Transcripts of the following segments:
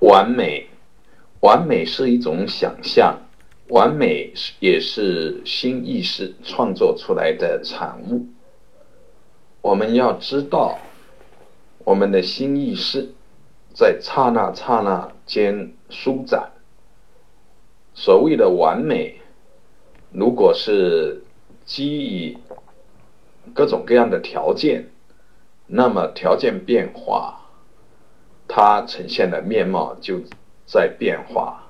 完美，完美是一种想象，完美也是新意识创作出来的产物。我们要知道，我们的新意识在刹那刹那间舒展。所谓的完美，如果是基于各种各样的条件，那么条件变化。它呈现的面貌就在变化。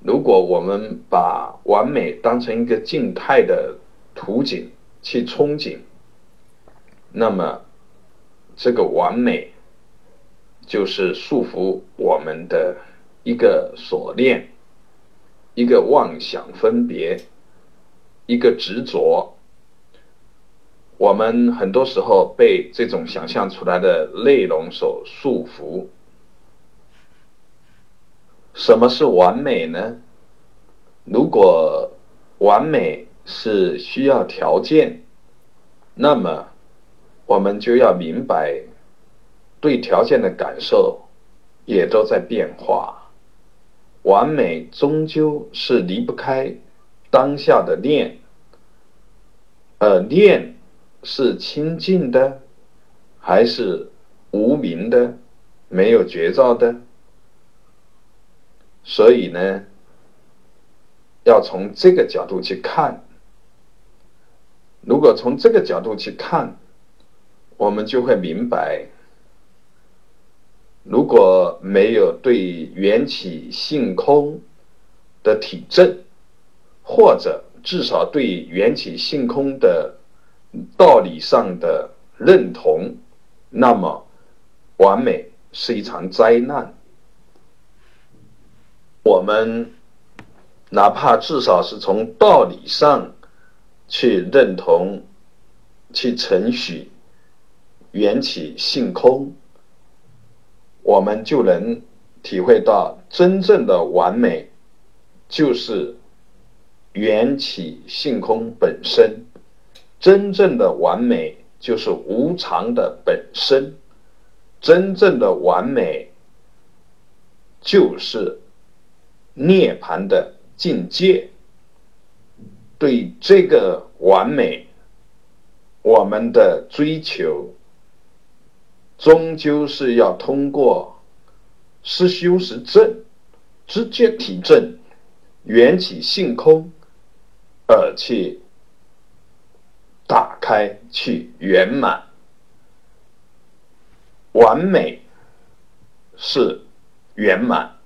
如果我们把完美当成一个静态的图景去憧憬，那么这个完美就是束缚我们的一个锁链，一个妄想分别，一个执着。我们很多时候被这种想象出来的内容所束缚。什么是完美呢？如果完美是需要条件，那么我们就要明白，对条件的感受也都在变化。完美终究是离不开当下的念，而念是清净的，还是无名的、没有觉照的？所以呢，要从这个角度去看。如果从这个角度去看，我们就会明白，如果没有对缘起性空的体证，或者至少对缘起性空的道理上的认同，那么完美是一场灾难。我们哪怕至少是从道理上去认同、去承许缘起性空，我们就能体会到真正的完美就是缘起性空本身，真正的完美就是无常的本身，真正的完美就是。涅盘的境界，对这个完美，我们的追求，终究是要通过实修实证、直接体证缘起性空，而去打开、去圆满。完美是圆满。